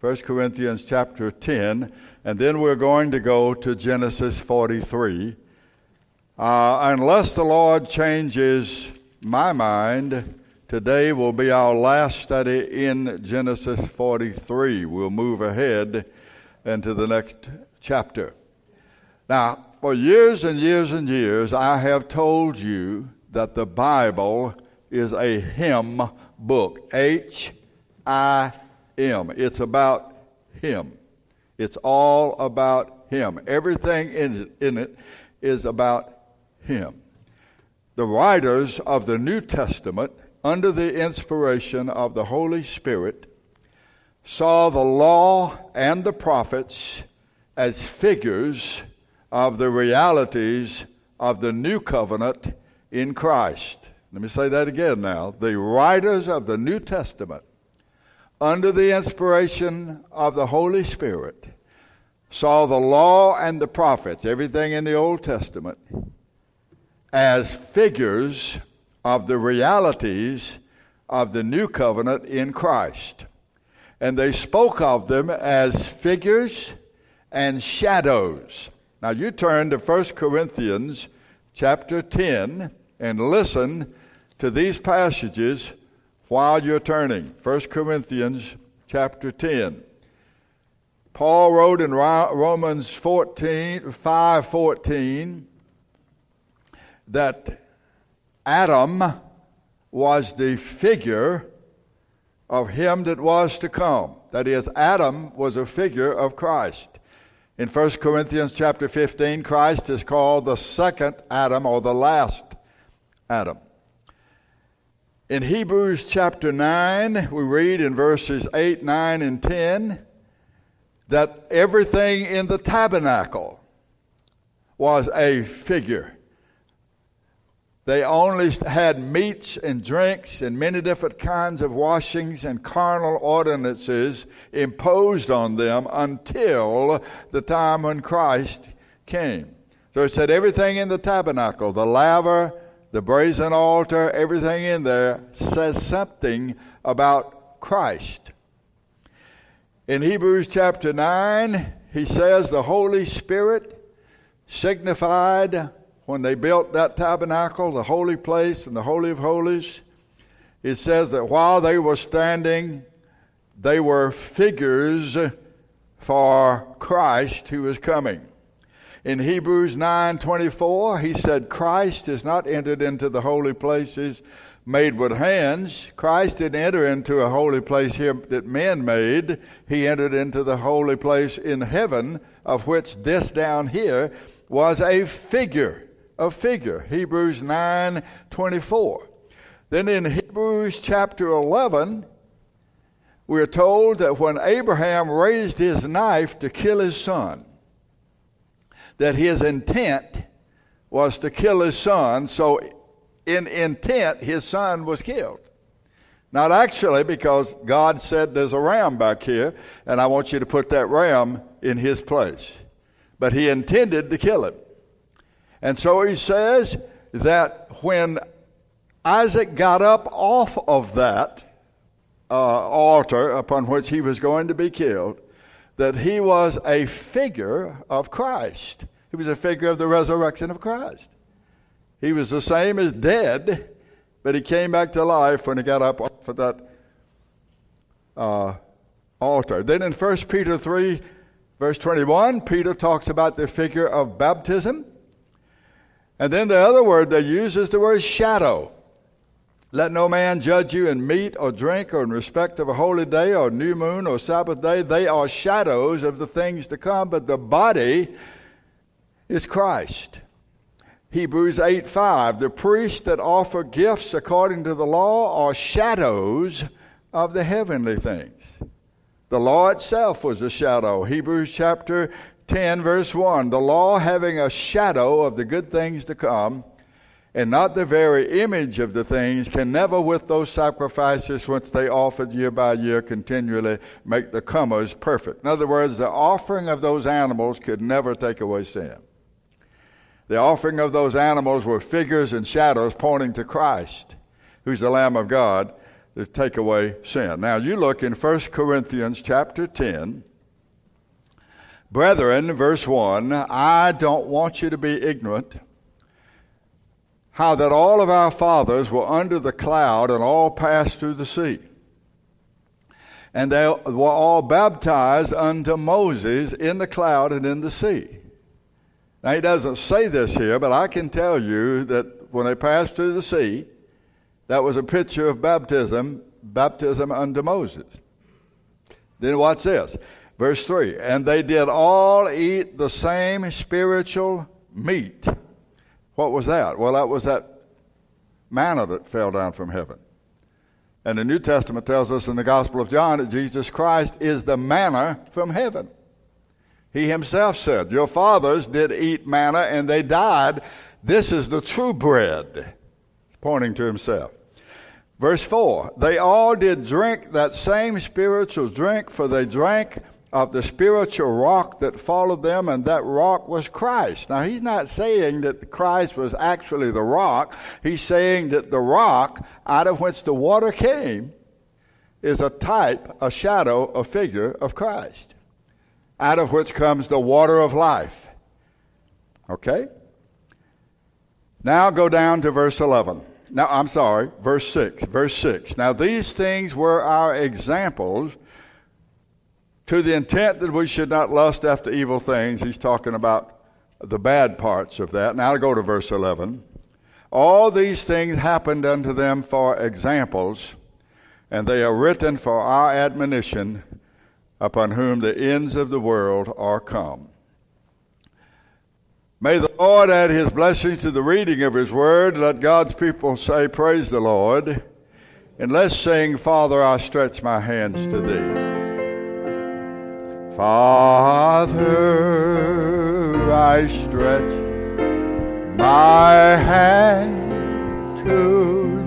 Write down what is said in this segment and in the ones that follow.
1 Corinthians chapter 10, and then we're going to go to Genesis 43. Uh, unless the Lord changes my mind, today will be our last study in Genesis 43. We'll move ahead into the next chapter. Now, for years and years and years, I have told you that the Bible is a Him book. H I M. It's about Him. It's all about Him. Everything in in it is about Him. The writers of the New Testament, under the inspiration of the Holy Spirit, saw the law and the prophets as figures of the realities of the new covenant in Christ. Let me say that again now. The writers of the New Testament, under the inspiration of the Holy Spirit, saw the law and the prophets, everything in the Old Testament, as figures of the realities of the new covenant in Christ. And they spoke of them as figures and shadows. Now you turn to 1 Corinthians chapter 10 and listen to these passages while you're turning. 1 Corinthians chapter 10. Paul wrote in Romans 14, 5:14 that Adam was the figure of him that was to come. That is, Adam was a figure of Christ. In 1 Corinthians chapter 15, Christ is called the second Adam or the last Adam. In Hebrews chapter 9, we read in verses 8, 9, and 10 that everything in the tabernacle was a figure. They only had meats and drinks and many different kinds of washings and carnal ordinances imposed on them until the time when Christ came. So it said everything in the tabernacle, the laver, the brazen altar, everything in there says something about Christ. In Hebrews chapter 9, he says the Holy Spirit signified when they built that tabernacle, the holy place and the Holy of Holies. It says that while they were standing, they were figures for Christ who was coming. In Hebrews 9:24, he said Christ is not entered into the holy places made with hands. Christ didn't enter into a holy place here that men made. He entered into the holy place in heaven, of which this down here was a figure, a figure. Hebrews 9:24. Then in Hebrews chapter 11, we're told that when Abraham raised his knife to kill his son, that his intent was to kill his son, so in intent, his son was killed. Not actually, because God said there's a ram back here, and I want you to put that ram in his place. But he intended to kill him. And so he says that when Isaac got up off of that uh, altar upon which he was going to be killed, that he was a figure of Christ. He was a figure of the resurrection of Christ. He was the same as dead, but he came back to life when he got up off of that uh, altar. Then in 1 Peter 3, verse 21, Peter talks about the figure of baptism. And then the other word they use is the word shadow. Let no man judge you in meat or drink or in respect of a holy day or new moon or Sabbath day. They are shadows of the things to come, but the body is Christ. Hebrews 8 5. The priests that offer gifts according to the law are shadows of the heavenly things. The law itself was a shadow. Hebrews chapter 10, verse 1. The law having a shadow of the good things to come and not the very image of the things, can never, with those sacrifices which they offered year by year continually, make the comers perfect. In other words, the offering of those animals could never take away sin. The offering of those animals were figures and shadows pointing to Christ, who's the Lamb of God to take away sin. Now you look in 1 Corinthians chapter 10. Brethren, verse 1, I don't want you to be ignorant how that all of our fathers were under the cloud and all passed through the sea. And they were all baptized unto Moses in the cloud and in the sea. Now, he doesn't say this here, but I can tell you that when they passed through the sea, that was a picture of baptism, baptism unto Moses. Then watch this. Verse 3 And they did all eat the same spiritual meat. What was that? Well, that was that manna that fell down from heaven. And the New Testament tells us in the Gospel of John that Jesus Christ is the manna from heaven. He himself said, Your fathers did eat manna and they died. This is the true bread, pointing to himself. Verse 4 They all did drink that same spiritual drink, for they drank of the spiritual rock that followed them, and that rock was Christ. Now, he's not saying that Christ was actually the rock. He's saying that the rock out of which the water came is a type, a shadow, a figure of Christ, out of which comes the water of life. Okay? Now go down to verse 11. Now, I'm sorry, verse 6. Verse 6. Now, these things were our examples to the intent that we should not lust after evil things. He's talking about the bad parts of that. Now, to go to verse 11. All these things happened unto them for examples, and they are written for our admonition, upon whom the ends of the world are come. May the Lord add his blessings to the reading of his word. Let God's people say, Praise the Lord. And let's sing, Father, I stretch my hands to thee. Father, I stretch my hand to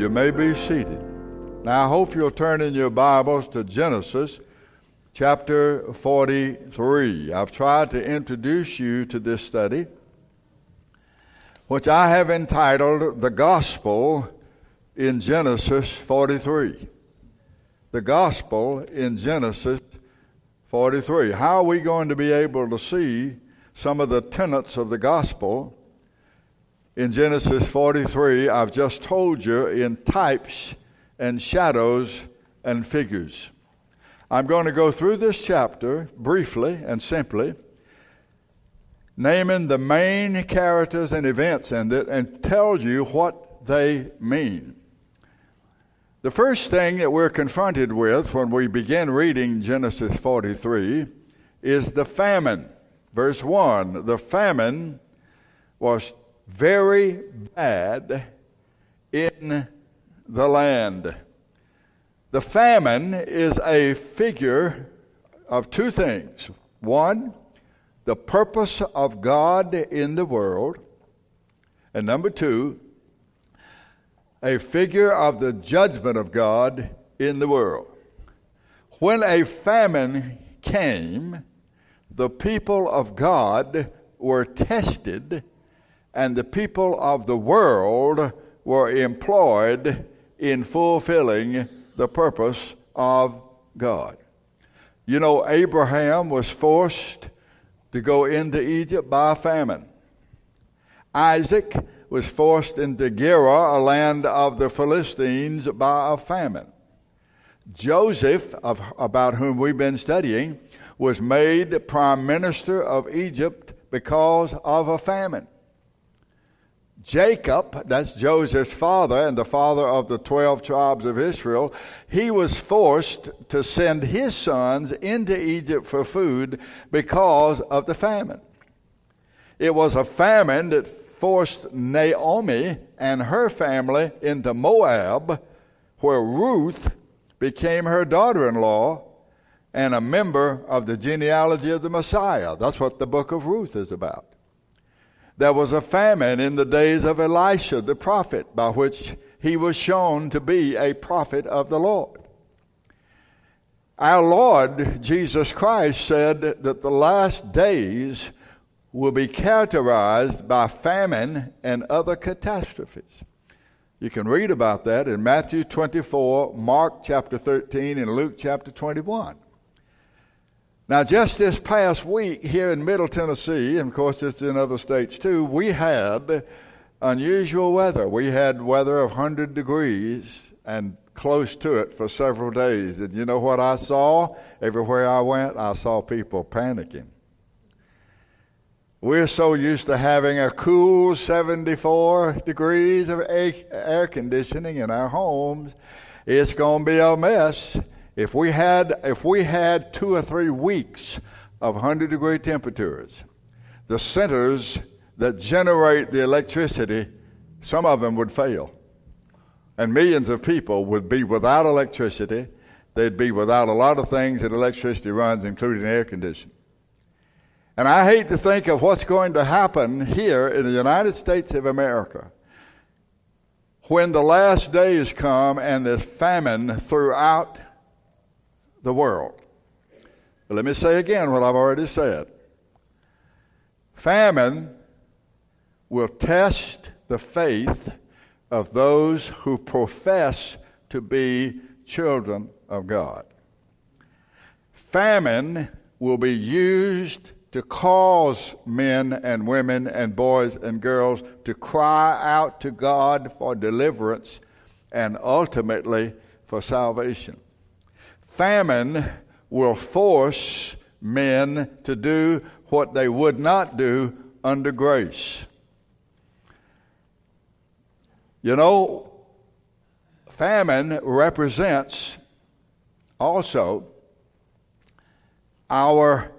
you. May be seated. Now, I hope you'll turn in your Bibles to Genesis chapter 43. I've tried to introduce you to this study, which I have entitled The Gospel in Genesis 43. The Gospel in Genesis 43. How are we going to be able to see some of the tenets of the Gospel in Genesis 43? I've just told you in types and shadows and figures. I'm going to go through this chapter briefly and simply, naming the main characters and events in it and tell you what they mean. The first thing that we're confronted with when we begin reading Genesis 43 is the famine. Verse 1 The famine was very bad in the land. The famine is a figure of two things. One, the purpose of God in the world. And number two, a figure of the judgment of God in the world. When a famine came, the people of God were tested, and the people of the world were employed in fulfilling the purpose of God. You know, Abraham was forced to go into Egypt by famine. Isaac was forced into Gerar, a land of the Philistines, by a famine. Joseph, of, about whom we've been studying, was made prime minister of Egypt because of a famine. Jacob, that's Joseph's father and the father of the 12 tribes of Israel, he was forced to send his sons into Egypt for food because of the famine. It was a famine that forced Naomi and her family into Moab, where Ruth became her daughter in law and a member of the genealogy of the Messiah. That's what the book of Ruth is about. There was a famine in the days of Elisha the prophet, by which he was shown to be a prophet of the Lord. Our Lord Jesus Christ said that the last days will be characterized by famine and other catastrophes. You can read about that in Matthew 24, Mark chapter 13, and Luke chapter 21. Now, just this past week here in Middle Tennessee, and of course it's in other states too, we had unusual weather. We had weather of 100 degrees and close to it for several days. And you know what I saw? Everywhere I went, I saw people panicking. We're so used to having a cool 74 degrees of air conditioning in our homes. It's going to be a mess if we had, if we had two or three weeks of 100 degree temperatures, the centers that generate the electricity, some of them would fail. And millions of people would be without electricity. They'd be without a lot of things that electricity runs, including air conditioning. And I hate to think of what's going to happen here in the United States of America when the last days come and there's famine throughout the world. But let me say again what I've already said. Famine will test the faith of those who profess to be children of God. Famine will be used to cause men and women and boys and girls to cry out to God for deliverance and ultimately for salvation famine will force men to do what they would not do under grace. You know, famine represents also our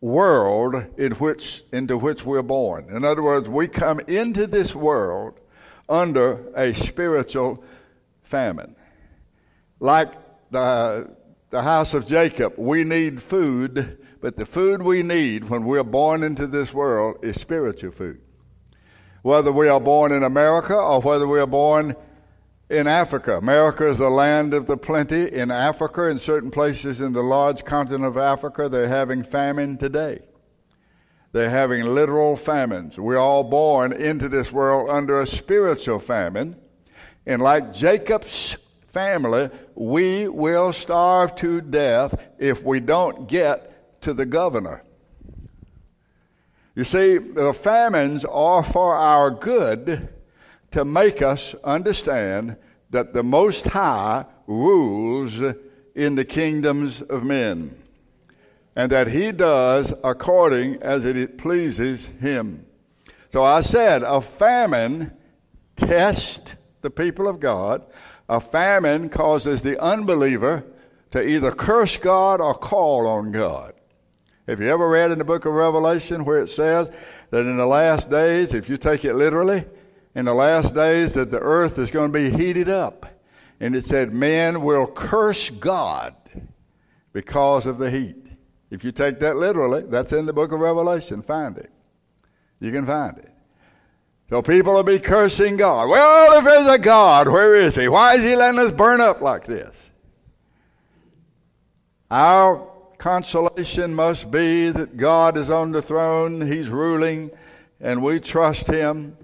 world in which, into which we're born. In other words, we come into this world under a spiritual famine. Like the, the house of Jacob, we need food, but the food we need when we're born into this world is spiritual food. Whether we are born in America or whether we are born in Africa. America is the land of the plenty. In Africa, in certain places in the large continent of Africa, they're having famine today. They're having literal famines. We're all born into this world under a spiritual famine. And like Jacob's family, we will starve to death if we don't get to the governor. You see, the famines are for our good to make us understand that the Most High rules in the kingdoms of men, and that He does according as it pleases Him. So I said, a famine tests the people of God a famine causes the unbeliever to either curse God or call on God. Have you ever read in the book of Revelation where it says that in the last days, if you take it literally, in the last days that the earth is going to be heated up? And it said, men will curse God because of the heat. If you take that literally, that's in the book of Revelation. Find it. You can find it. So people will be cursing God. Well, if there's a God, where is He? Why is He letting us burn up like this? Our consolation must be that God is on the throne, He's ruling, and we trust Him.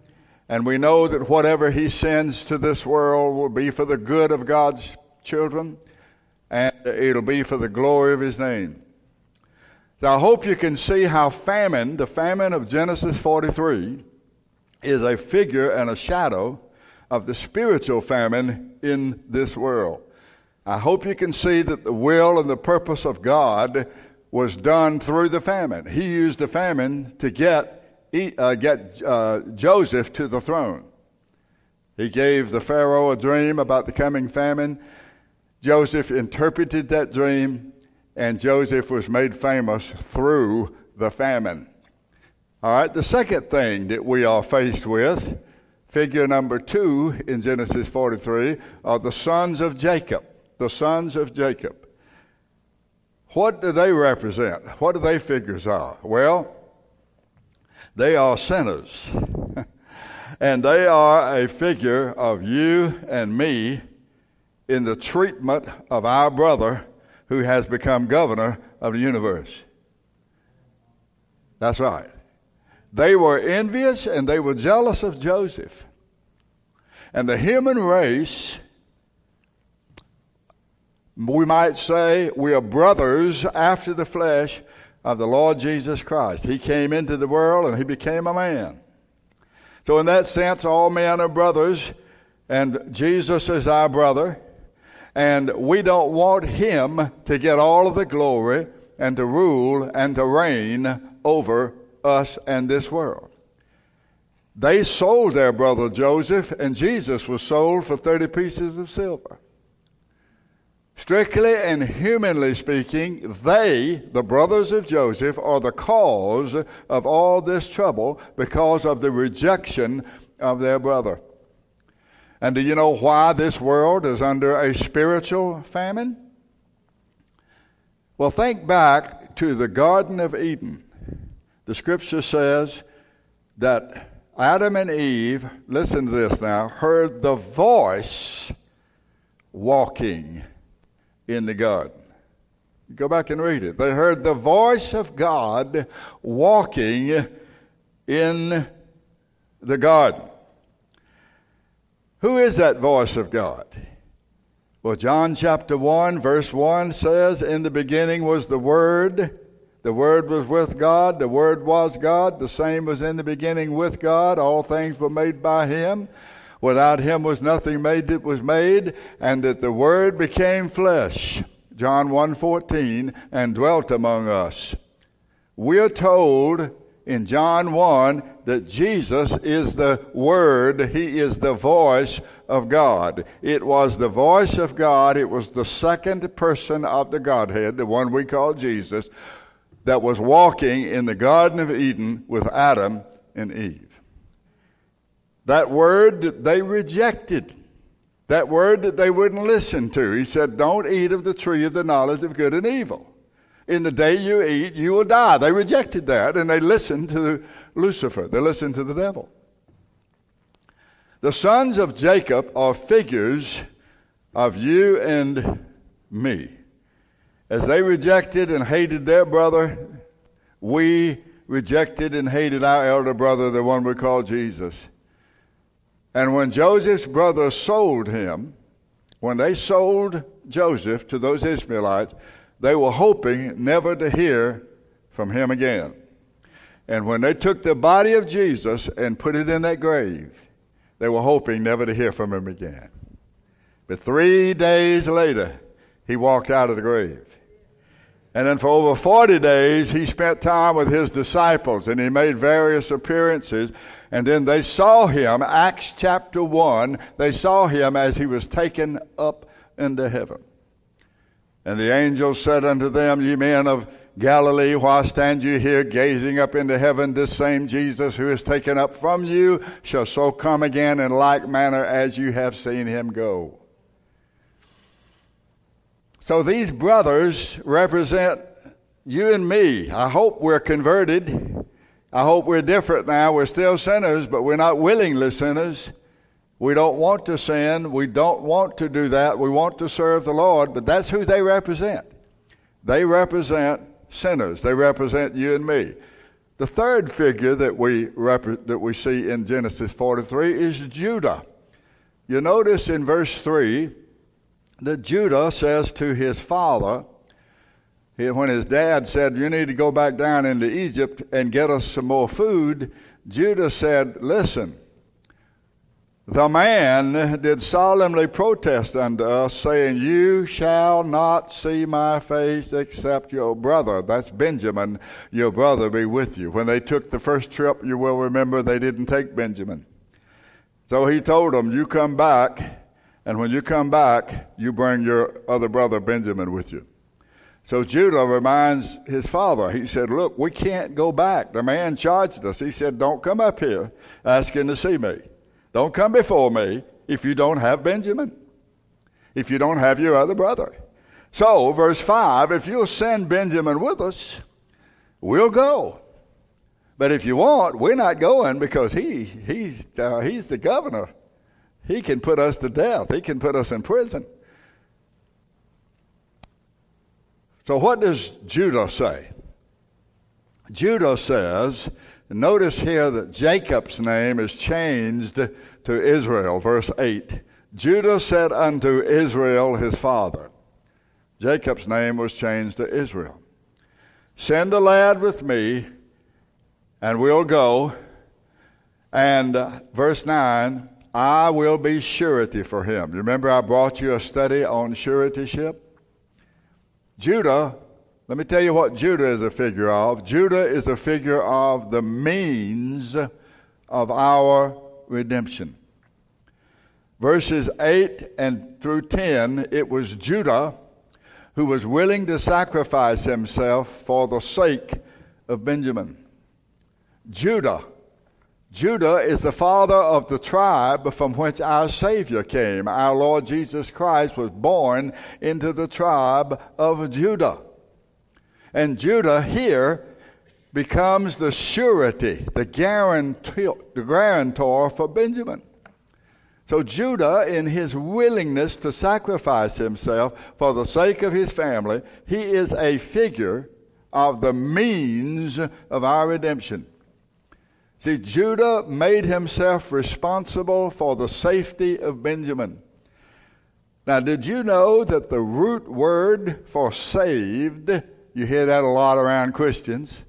And we know that whatever He sends to this world will be for the good of God's children, and it'll be for the glory of His name. So I hope you can see how famine, the famine of Genesis 43, is a figure and a shadow of the spiritual famine in this world. I hope you can see that the will and the purpose of God was done through the famine. He used the famine to get uh, get uh, Joseph to the throne. He gave the Pharaoh a dream about the coming famine. Joseph interpreted that dream, and Joseph was made famous through the famine. All right, the second thing that we are faced with, figure number two in Genesis 43, are the sons of Jacob. The sons of Jacob. What do they represent? What do they figures are? Well, they are sinners. and they are a figure of you and me in the treatment of our brother who has become governor of the universe. That's right. They were envious and they were jealous of Joseph. And the human race, we might say, we are brothers after the flesh of the Lord Jesus Christ. He came into the world and he became a man. So, in that sense, all men are brothers, and Jesus is our brother. And we don't want him to get all of the glory and to rule and to reign over us and this world. They sold their brother Joseph, and Jesus was sold for 30 pieces of silver. Strictly and humanly speaking, they, the brothers of Joseph, are the cause of all this trouble because of the rejection of their brother. And do you know why this world is under a spiritual famine? Well, think back to the Garden of Eden. The scripture says that Adam and Eve, listen to this now, heard the voice walking in the garden. Go back and read it. They heard the voice of God walking in the garden. Who is that voice of God? Well, John chapter 1, verse 1 says, In the beginning was the Word. The Word was with God. The Word was God. The same was in the beginning with God. All things were made by Him. Without him was nothing made that was made, and that the word became flesh. John 1:14 and dwelt among us. We are told in John 1 that Jesus is the Word, He is the voice of God. It was the voice of God, it was the second person of the Godhead, the one we call Jesus, that was walking in the Garden of Eden with Adam and Eve. That word that they rejected. That word that they wouldn't listen to. He said, Don't eat of the tree of the knowledge of good and evil. In the day you eat, you will die. They rejected that and they listened to Lucifer. They listened to the devil. The sons of Jacob are figures of you and me. As they rejected and hated their brother, we rejected and hated our elder brother, the one we call Jesus. And when Joseph's brothers sold him, when they sold Joseph to those Ishmaelites, they were hoping never to hear from him again. And when they took the body of Jesus and put it in that grave, they were hoping never to hear from him again. But three days later, he walked out of the grave. And then for over 40 days, he spent time with his disciples and he made various appearances. And then they saw him, Acts chapter 1, they saw him as he was taken up into heaven. And the angel said unto them, Ye men of Galilee, why stand you here gazing up into heaven? This same Jesus who is taken up from you shall so come again in like manner as you have seen him go. So these brothers represent you and me. I hope we're converted. I hope we're different now. We're still sinners, but we're not willingly sinners. We don't want to sin. We don't want to do that. We want to serve the Lord, but that's who they represent. They represent sinners. They represent you and me. The third figure that we, rep- that we see in Genesis 43 is Judah. You notice in verse 3 that Judah says to his father, when his dad said, You need to go back down into Egypt and get us some more food, Judah said, Listen, The man did solemnly protest unto us, saying, You shall not see my face except your brother, that's Benjamin, your brother be with you. When they took the first trip, you will remember they didn't take Benjamin. So he told them, You come back, and when you come back, you bring your other brother Benjamin with you. So Judah reminds his father. He said, Look, we can't go back. The man charged us. He said, Don't come up here asking to see me. Don't come before me if you don't have Benjamin, if you don't have your other brother. So, verse 5 if you'll send Benjamin with us, we'll go. But if you want, we're not going because he, he's, uh, he's the governor. He can put us to death, he can put us in prison. So, what does Judah say? Judah says, Notice here that Jacob's name is changed to Israel, verse 8. Judah said unto Israel his father, Jacob's name was changed to Israel. Send a lad with me, and we'll go. And uh, verse 9, I will be surety for him. Remember I brought you a study on suretyship? Judah let me tell you what Judah is a figure of. Judah is a figure of the means of our redemption. Verses 8 and through 10, it was Judah who was willing to sacrifice himself for the sake of Benjamin. Judah. Judah is the father of the tribe from which our Savior came. Our Lord Jesus Christ was born into the tribe of Judah. And Judah here becomes the surety, the guarantor, the guarantor for Benjamin. So Judah, in his willingness to sacrifice himself for the sake of his family, he is a figure of the means of our redemption. See, Judah made himself responsible for the safety of Benjamin. Now, did you know that the root word for saved you hear that a lot around Christians.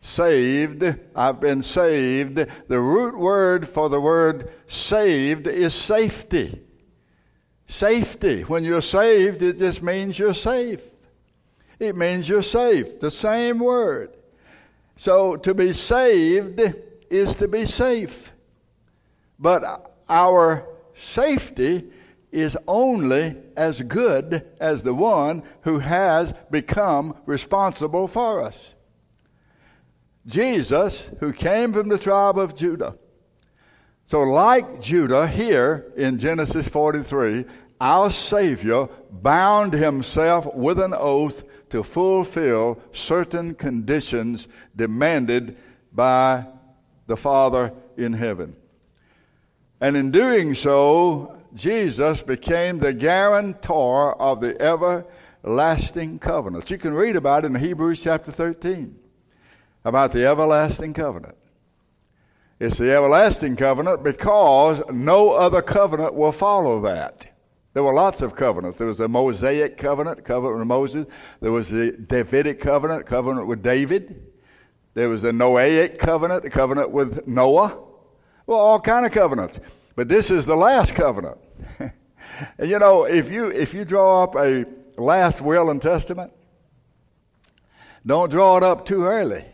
Saved, I've been saved. The root word for the word saved is safety. Safety. When you're saved, it just means you're safe. It means you're safe. The same word. So to be saved is to be safe. But our safety is only as good as the one who has become responsible for us. Jesus, who came from the tribe of Judah. So, like Judah, here in Genesis 43, our Savior bound himself with an oath to fulfill certain conditions demanded by the Father in heaven. And in doing so, Jesus became the guarantor of the everlasting covenant. You can read about it in Hebrews chapter 13 about the everlasting covenant. It's the everlasting covenant because no other covenant will follow that. There were lots of covenants. There was the Mosaic covenant, covenant with Moses. There was the Davidic covenant, covenant with David. There was the Noahic covenant, the covenant with Noah. Well, all kind of covenants. But this is the last covenant. and you know, if you if you draw up a last will and testament, don't draw it up too early.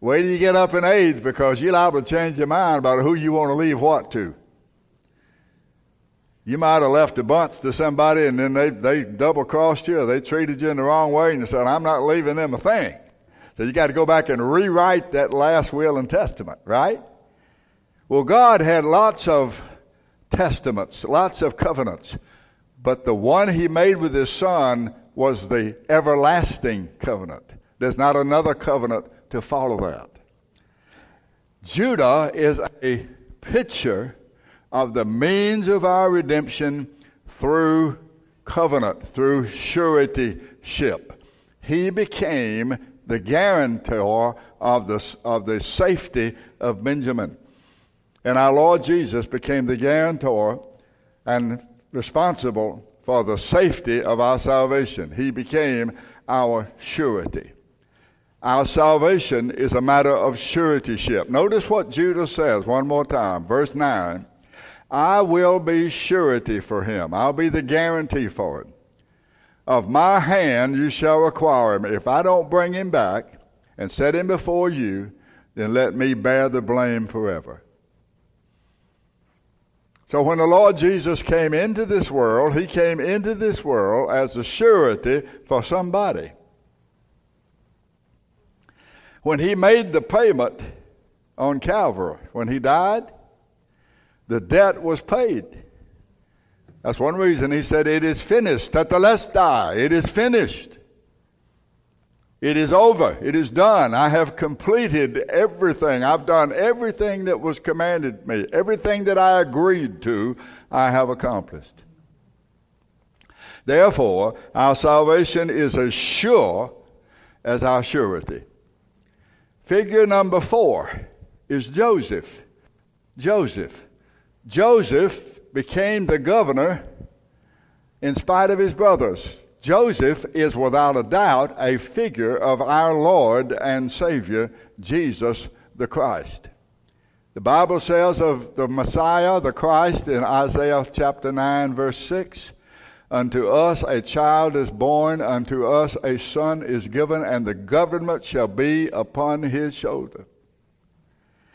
Wait till you get up in age because you're liable to change your mind about who you want to leave what to. You might have left a bunch to somebody and then they, they double crossed you or they treated you in the wrong way and you said, I'm not leaving them a thing. So you got to go back and rewrite that last will and testament, right? Well, God had lots of testaments, lots of covenants. But the one he made with his son was the everlasting covenant. There's not another covenant to follow that. Judah is a picture of the means of our redemption through covenant, through suretyship. He became the guarantor of the, of the safety of Benjamin. And our Lord Jesus became the guarantor and responsible for the safety of our salvation. He became our surety. Our salvation is a matter of suretyship. Notice what Judah says one more time, verse 9. I will be surety for him. I'll be the guarantee for it. Of my hand you shall require him. If I don't bring him back and set him before you, then let me bear the blame forever. So when the Lord Jesus came into this world, he came into this world as a surety for somebody. When he made the payment on Calvary, when he died, the debt was paid. That's one reason he said, It is finished. Tetelestai. It is finished. It is over. It is done. I have completed everything. I've done everything that was commanded me. Everything that I agreed to, I have accomplished. Therefore, our salvation is as sure as our surety. Figure number four is Joseph. Joseph. Joseph became the governor in spite of his brothers. Joseph is without a doubt a figure of our Lord and Savior, Jesus the Christ. The Bible says of the Messiah, the Christ, in Isaiah chapter 9, verse 6 Unto us a child is born, unto us a son is given, and the government shall be upon his shoulder.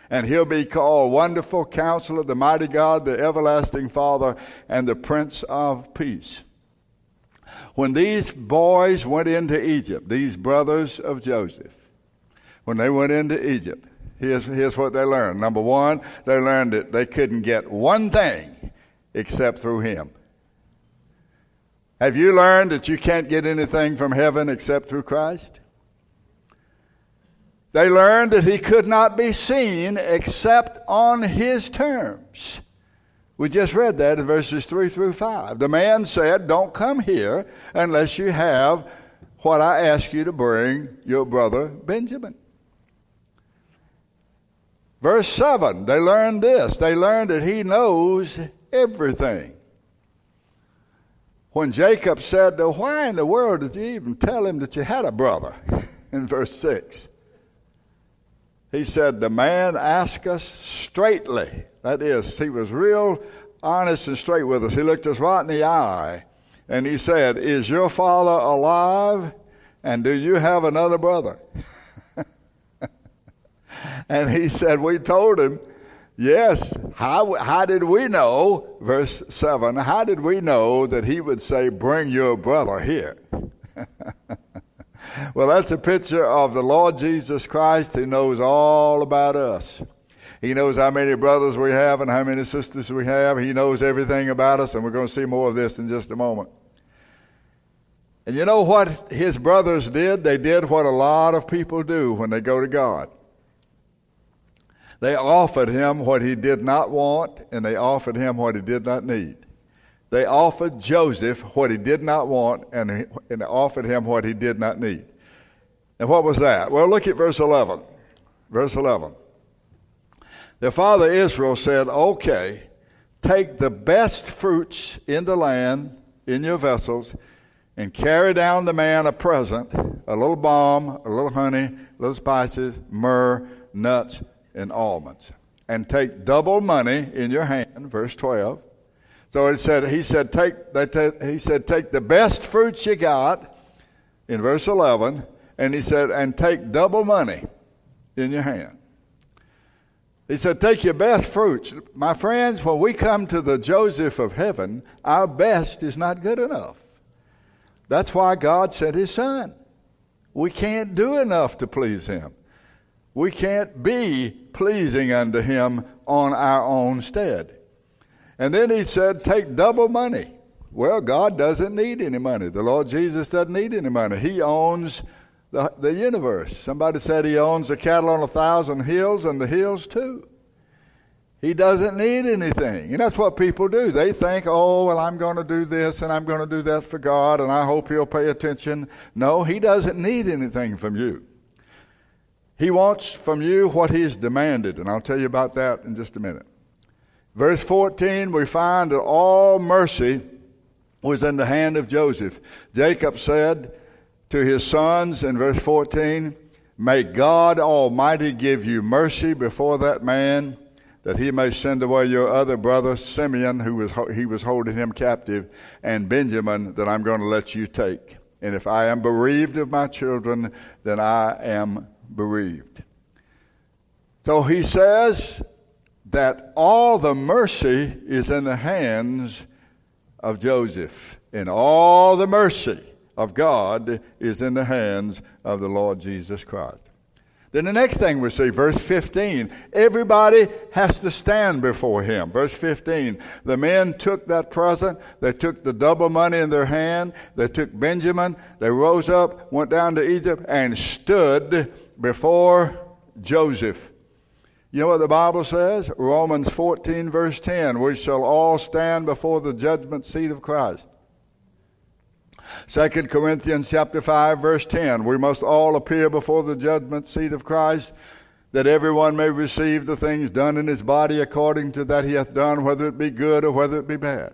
And he'll be called Wonderful Counselor, the Mighty God, the Everlasting Father, and the Prince of Peace. When these boys went into Egypt, these brothers of Joseph, when they went into Egypt, here's, here's what they learned. Number one, they learned that they couldn't get one thing except through him. Have you learned that you can't get anything from heaven except through Christ? They learned that he could not be seen except on his terms. We just read that in verses 3 through 5. The man said, Don't come here unless you have what I ask you to bring your brother Benjamin. Verse 7, they learned this. They learned that he knows everything. When Jacob said, Why in the world did you even tell him that you had a brother? in verse 6. He said, The man asked us straightly. That is, he was real honest and straight with us. He looked us right in the eye and he said, Is your father alive? And do you have another brother? and he said, We told him, Yes. How, how did we know, verse 7, how did we know that he would say, Bring your brother here? well, that's a picture of the Lord Jesus Christ who knows all about us. He knows how many brothers we have and how many sisters we have. He knows everything about us, and we're going to see more of this in just a moment. And you know what his brothers did? They did what a lot of people do when they go to God. They offered him what he did not want, and they offered him what he did not need. They offered Joseph what he did not want, and, and offered him what he did not need. And what was that? Well, look at verse 11. Verse 11. Their father Israel said, Okay, take the best fruits in the land in your vessels and carry down the man a present a little balm, a little honey, little spices, myrrh, nuts, and almonds. And take double money in your hand, verse 12 so it said, he said, take, he said, take the best fruits you got in verse 11, and he said, and take double money in your hand. He said, take your best fruits. My friends, when we come to the Joseph of heaven, our best is not good enough. That's why God sent his son. We can't do enough to please him. We can't be pleasing unto him on our own stead. And then he said, Take double money. Well, God doesn't need any money. The Lord Jesus doesn't need any money. He owns the, the universe. Somebody said he owns the cattle on a thousand hills and the hills too. He doesn't need anything. And that's what people do. They think, oh, well, I'm going to do this and I'm going to do that for God and I hope He'll pay attention. No, He doesn't need anything from you. He wants from you what He's demanded. And I'll tell you about that in just a minute. Verse 14, we find that all mercy was in the hand of Joseph. Jacob said to his sons in verse 14, May God Almighty give you mercy before that man, that he may send away your other brother Simeon, who was he was holding him captive, and Benjamin, that I'm going to let you take. And if I am bereaved of my children, then I am bereaved. So he says that all the mercy is in the hands of Joseph, and all the mercy of God is in the hands of the Lord Jesus Christ. Then the next thing we see, verse 15, everybody has to stand before him. Verse 15, the men took that present, they took the double money in their hand, they took Benjamin, they rose up, went down to Egypt, and stood before Joseph. You know what the Bible says? Romans 14, verse 10, we shall all stand before the judgment seat of Christ. 2 Corinthians chapter 5 verse 10 we must all appear before the judgment seat of Christ that everyone may receive the things done in his body according to that he hath done whether it be good or whether it be bad.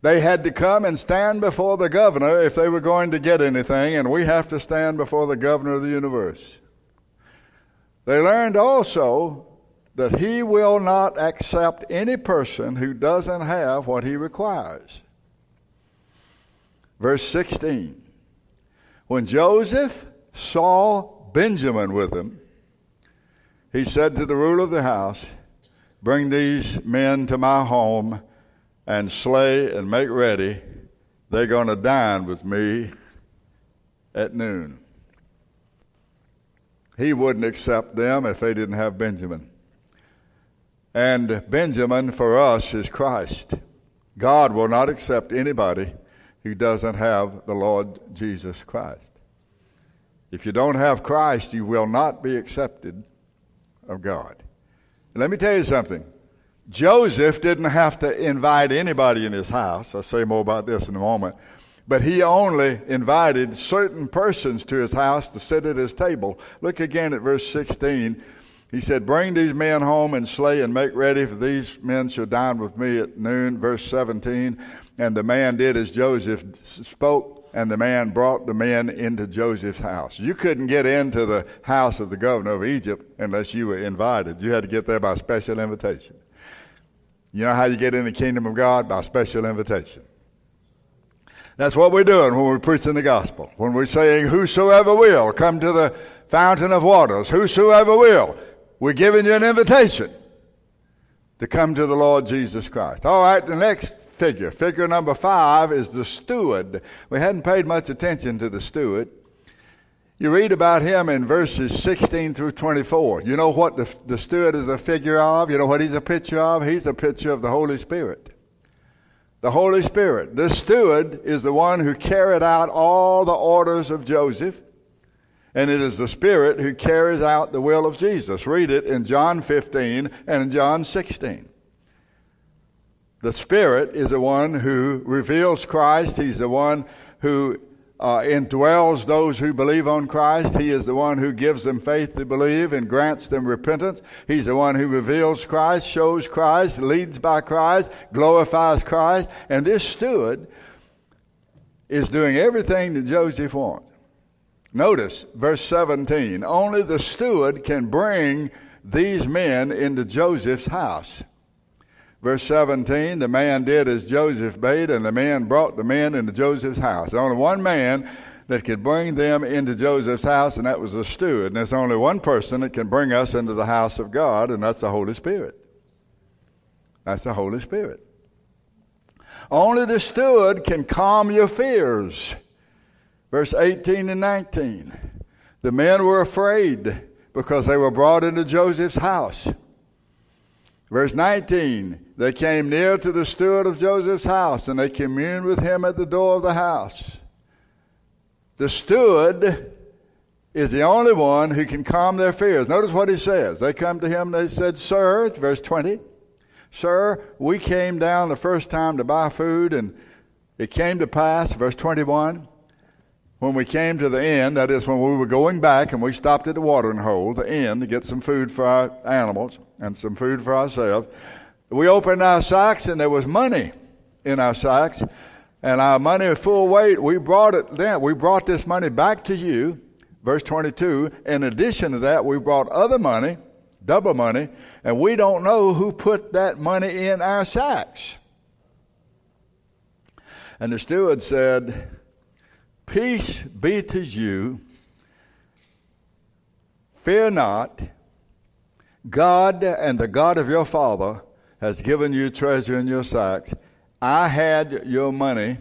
They had to come and stand before the governor if they were going to get anything and we have to stand before the governor of the universe. They learned also that he will not accept any person who doesn't have what he requires Verse 16. When Joseph saw Benjamin with him, he said to the ruler of the house, Bring these men to my home and slay and make ready. They're going to dine with me at noon. He wouldn't accept them if they didn't have Benjamin. And Benjamin for us is Christ. God will not accept anybody who doesn't have the Lord Jesus Christ. If you don't have Christ, you will not be accepted of God. Let me tell you something. Joseph didn't have to invite anybody in his house. I'll say more about this in a moment. But he only invited certain persons to his house to sit at his table. Look again at verse 16. He said, Bring these men home and slay and make ready, for these men shall dine with me at noon. Verse 17. And the man did as Joseph spoke, and the man brought the men into Joseph's house. You couldn't get into the house of the governor of Egypt unless you were invited. You had to get there by special invitation. You know how you get in the kingdom of God? By special invitation. That's what we're doing when we're preaching the gospel. When we're saying, Whosoever will, come to the fountain of waters. Whosoever will. We're giving you an invitation to come to the Lord Jesus Christ. All right, the next figure. Figure number five is the steward. We hadn't paid much attention to the steward. You read about him in verses 16 through 24. You know what the, the steward is a figure of? You know what he's a picture of? He's a picture of the Holy Spirit. The Holy Spirit. The steward is the one who carried out all the orders of Joseph, and it is the Spirit who carries out the will of Jesus. Read it in John 15 and in John 16. The Spirit is the one who reveals Christ. He's the one who uh, indwells those who believe on Christ. He is the one who gives them faith to believe and grants them repentance. He's the one who reveals Christ, shows Christ, leads by Christ, glorifies Christ. And this steward is doing everything that Joseph wants. Notice verse 17 only the steward can bring these men into Joseph's house. Verse 17, the man did as Joseph bade, and the man brought the men into Joseph's house. There's only one man that could bring them into Joseph's house, and that was the steward. And there's only one person that can bring us into the house of God, and that's the Holy Spirit. That's the Holy Spirit. Only the steward can calm your fears. Verse 18 and 19. The men were afraid because they were brought into Joseph's house. Verse 19 They came near to the steward of Joseph's house, and they communed with him at the door of the house. The steward is the only one who can calm their fears. Notice what he says. They come to him, they said, Sir, verse 20, Sir, we came down the first time to buy food, and it came to pass, verse 21, when we came to the inn, that is when we were going back and we stopped at the watering hole, the inn, to get some food for our animals and some food for ourselves, we opened our sacks and there was money in our sacks. And our money full weight, we brought it then. We brought this money back to you. Verse 22. In addition to that, we brought other money, double money, and we don't know who put that money in our sacks. And the steward said, Peace be to you. Fear not. God and the God of your father has given you treasure in your sacks. I had your money.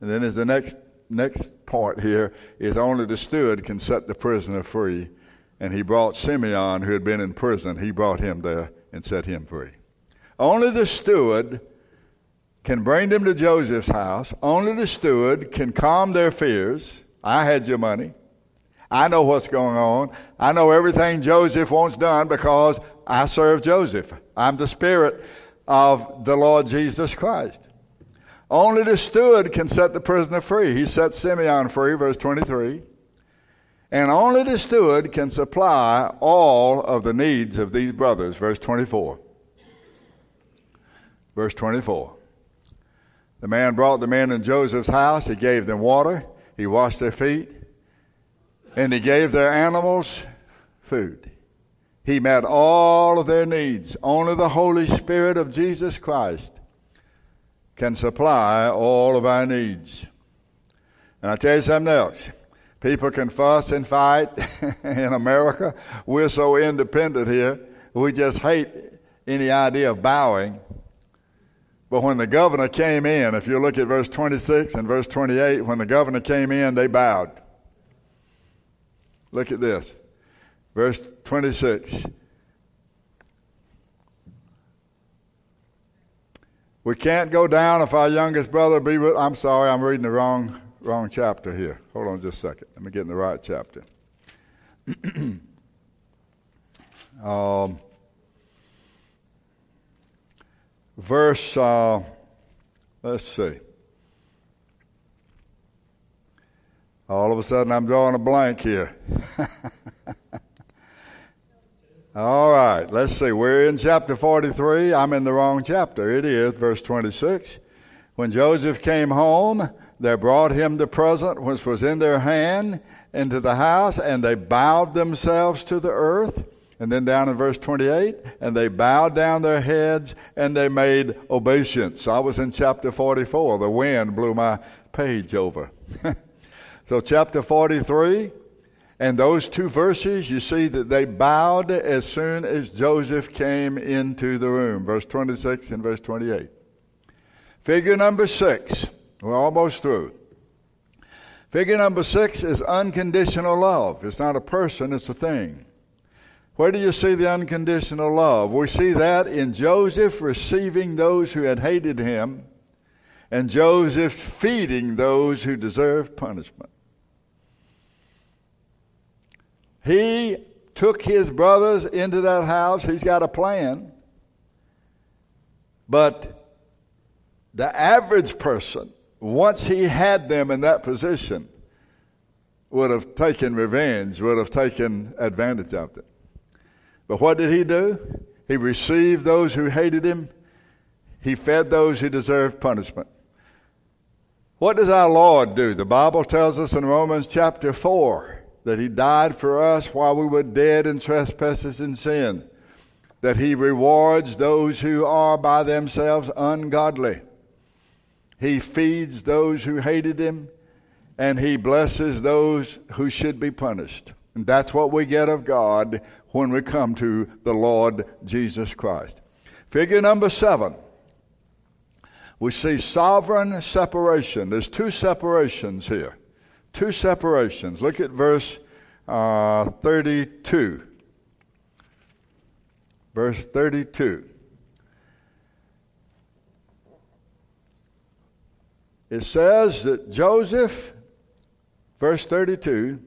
And then there's the next next part here is only the steward can set the prisoner free. And he brought Simeon, who had been in prison, he brought him there and set him free. Only the steward can bring them to Joseph's house. Only the steward can calm their fears. I had your money. I know what's going on. I know everything Joseph wants done because I serve Joseph. I'm the spirit of the Lord Jesus Christ. Only the steward can set the prisoner free. He set Simeon free, verse 23. And only the steward can supply all of the needs of these brothers, verse 24. Verse 24. The man brought the men in Joseph's house. He gave them water. He washed their feet. And he gave their animals food. He met all of their needs. Only the Holy Spirit of Jesus Christ can supply all of our needs. And I tell you something else. People can fuss and fight in America. We're so independent here. We just hate any idea of bowing. But when the governor came in, if you look at verse 26 and verse 28, when the governor came in, they bowed. Look at this. Verse 26. We can't go down if our youngest brother be with. I'm sorry, I'm reading the wrong wrong chapter here. Hold on just a second. Let me get in the right chapter. um, verse, uh, let's see. All of a sudden, I'm drawing a blank here. All right, let's see. We're in chapter 43. I'm in the wrong chapter. It is verse 26. When Joseph came home, they brought him the present which was in their hand into the house, and they bowed themselves to the earth. And then down in verse 28, and they bowed down their heads and they made obeisance. I was in chapter 44. The wind blew my page over. so, chapter 43, and those two verses, you see that they bowed as soon as Joseph came into the room. Verse 26 and verse 28. Figure number six. We're almost through. Figure number six is unconditional love. It's not a person, it's a thing. Where do you see the unconditional love? We see that in Joseph receiving those who had hated him and Joseph feeding those who deserved punishment. He took his brothers into that house. He's got a plan. But the average person once he had them in that position, would have taken revenge, would have taken advantage of them. But what did he do? He received those who hated him, he fed those who deserved punishment. What does our Lord do? The Bible tells us in Romans chapter 4 that he died for us while we were dead in trespasses and sin, that he rewards those who are by themselves ungodly. He feeds those who hated him, and he blesses those who should be punished. And that's what we get of God when we come to the Lord Jesus Christ. Figure number seven. We see sovereign separation. There's two separations here. Two separations. Look at verse uh, 32. Verse 32. it says that Joseph, verse 32,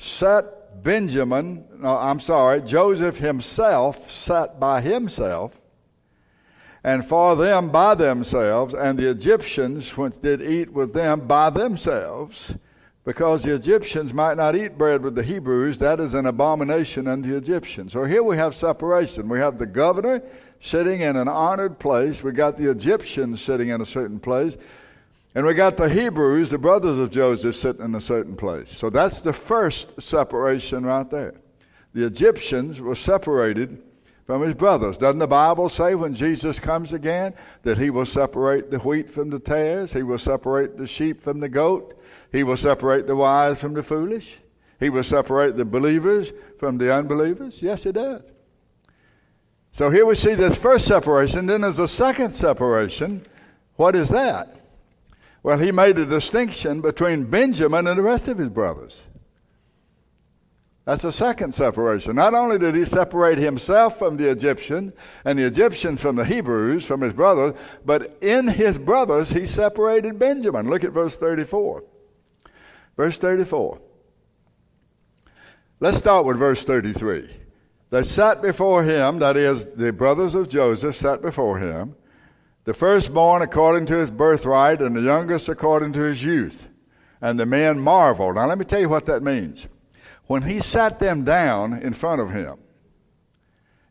set Benjamin, no, I'm sorry, Joseph himself sat by himself, and for them by themselves, and the Egyptians which did eat with them by themselves, because the Egyptians might not eat bread with the Hebrews, that is an abomination unto the Egyptians. So here we have separation. We have the governor sitting in an honored place, we got the Egyptians sitting in a certain place. And we got the Hebrews, the brothers of Joseph, sitting in a certain place. So that's the first separation right there. the Egyptians were separated from his brothers. Doesn't the Bible say when Jesus comes again that he will separate the wheat from the tares? He will separate the sheep from the goat? He will separate the wise from the foolish? He will separate the believers from the unbelievers? Yes, he does. So here we see this first separation. Then there's a second separation. What is that? Well, he made a distinction between Benjamin and the rest of his brothers. That's a second separation. Not only did he separate himself from the Egyptian and the Egyptian from the Hebrews, from his brothers, but in his brothers he separated Benjamin. Look at verse 34. Verse 34. Let's start with verse 33. They sat before him, that is, the brothers of Joseph sat before him, the firstborn according to his birthright, and the youngest according to his youth. And the men marveled. Now, let me tell you what that means when he sat them down in front of him.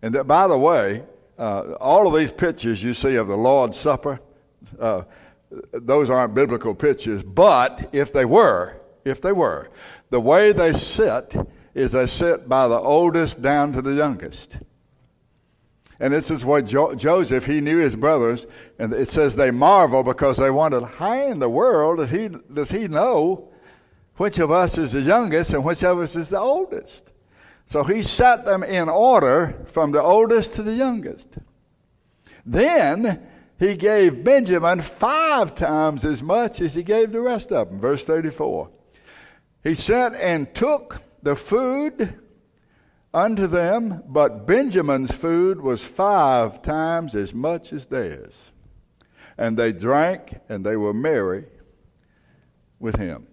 And that, by the way, uh, all of these pictures you see of the Lord's Supper, uh, those aren't biblical pictures, but if they were, if they were, the way they sit is they sit by the oldest down to the youngest. And this is what jo- Joseph, he knew his brothers, and it says they marvel because they wondered, how in the world does he, does he know which of us is the youngest and which of us is the oldest. So he set them in order from the oldest to the youngest. Then he gave Benjamin five times as much as he gave the rest of them. Verse 34. He sent and took the food unto them, but Benjamin's food was five times as much as theirs. And they drank and they were merry with him.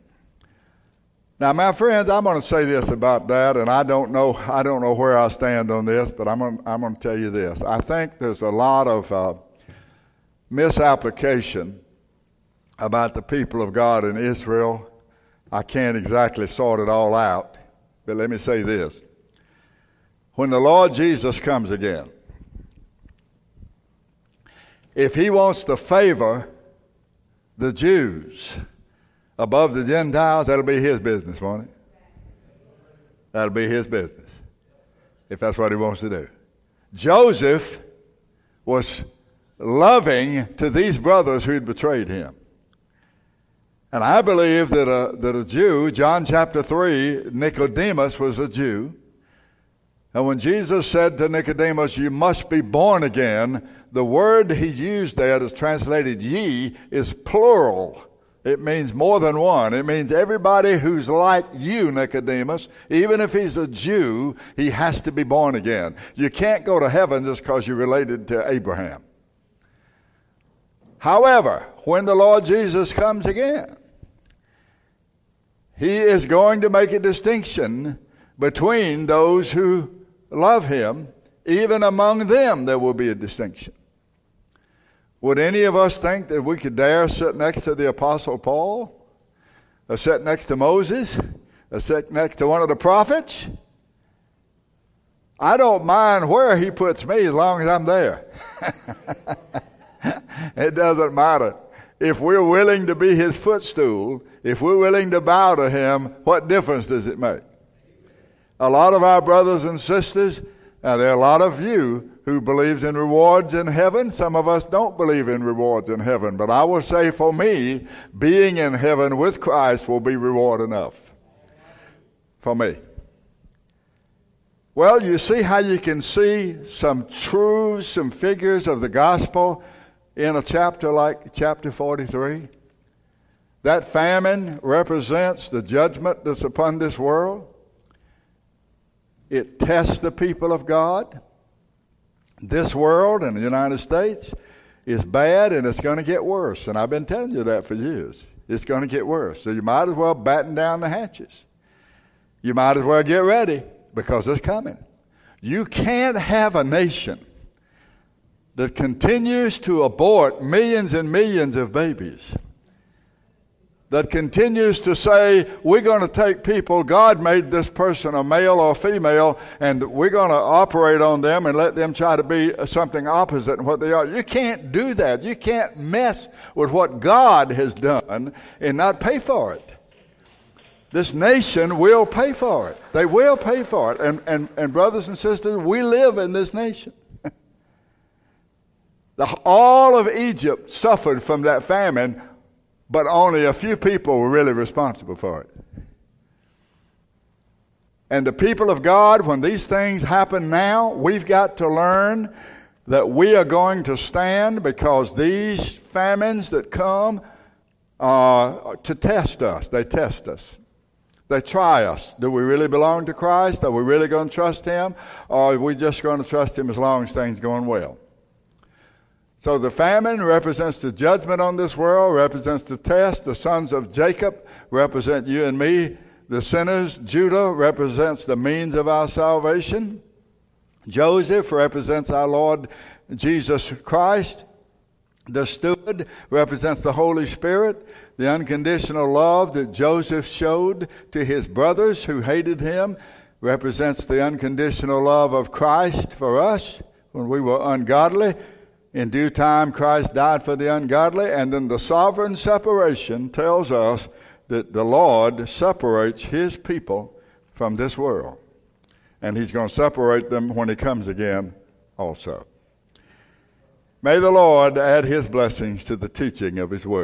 Now, my friends, I'm going to say this about that, and I don't know, I don't know where I stand on this, but I'm going, I'm going to tell you this. I think there's a lot of uh, misapplication about the people of God in Israel. I can't exactly sort it all out, but let me say this. When the Lord Jesus comes again, if he wants to favor the Jews, above the Gentiles, that'll be his business, won't it? That'll be his business, if that's what he wants to do. Joseph was loving to these brothers who'd betrayed him. And I believe that a, that a Jew, John chapter 3, Nicodemus was a Jew. And when Jesus said to Nicodemus, You must be born again, the word he used there is translated ye is plural. It means more than one. It means everybody who's like you, Nicodemus, even if he's a Jew, he has to be born again. You can't go to heaven just because you're related to Abraham. However, when the Lord Jesus comes again, he is going to make a distinction between those who love him. Even among them, there will be a distinction. Would any of us think that we could dare sit next to the Apostle Paul? Or sit next to Moses? Or sit next to one of the prophets? I don't mind where he puts me as long as I'm there. it doesn't matter. If we're willing to be his footstool, if we're willing to bow to him, what difference does it make? A lot of our brothers and sisters, and there are a lot of you who believes in rewards in heaven. Some of us don't believe in rewards in heaven. But I will say for me, being in heaven with Christ will be reward enough for me. Well, you see how you can see some truths, some figures of the gospel in a chapter like chapter 43? That famine represents the judgment that's upon this world. It tests the people of God. This world and the United States is bad and it's going to get worse. And I've been telling you that for years. It's going to get worse. So you might as well batten down the hatches. You might as well get ready because it's coming. You can't have a nation that continues to abort millions and millions of babies that continues to say, we're going to take people, God made this person a male or a female, and we're going to operate on them and let them try to be something opposite than what they are. You can't do that. You can't mess with what God has done and not pay for it. this nation will pay for it. They will pay for it. And, and, and brothers and sisters, we live in this nation. the, all of Egypt suffered from that famine, but only a few people were really responsible for it. And the people of God, when these things happen now, we've got to learn that we are going to stand because these famines that come uh, to test us, they test us. They try us. Do we really belong to Christ? Are we really going to trust Him? Or are we just going to trust Him as long as things going well? So the famine represents the judgment on this world, represents the test. The sons of Jacob represent you and me, the sinners. Judah represents the means of our salvation. Joseph represents our Lord Jesus Christ. The steward represents the Holy Spirit, the unconditional love that Joseph showed to his brothers who hated him represents the unconditional love of Christ for us when we were ungodly. In due time, Christ died for the ungodly, and then the sovereign separation tells us that the Lord separates his people from this world. And he's going to separate them when he comes again also. May the Lord add his blessings to the teaching of his word.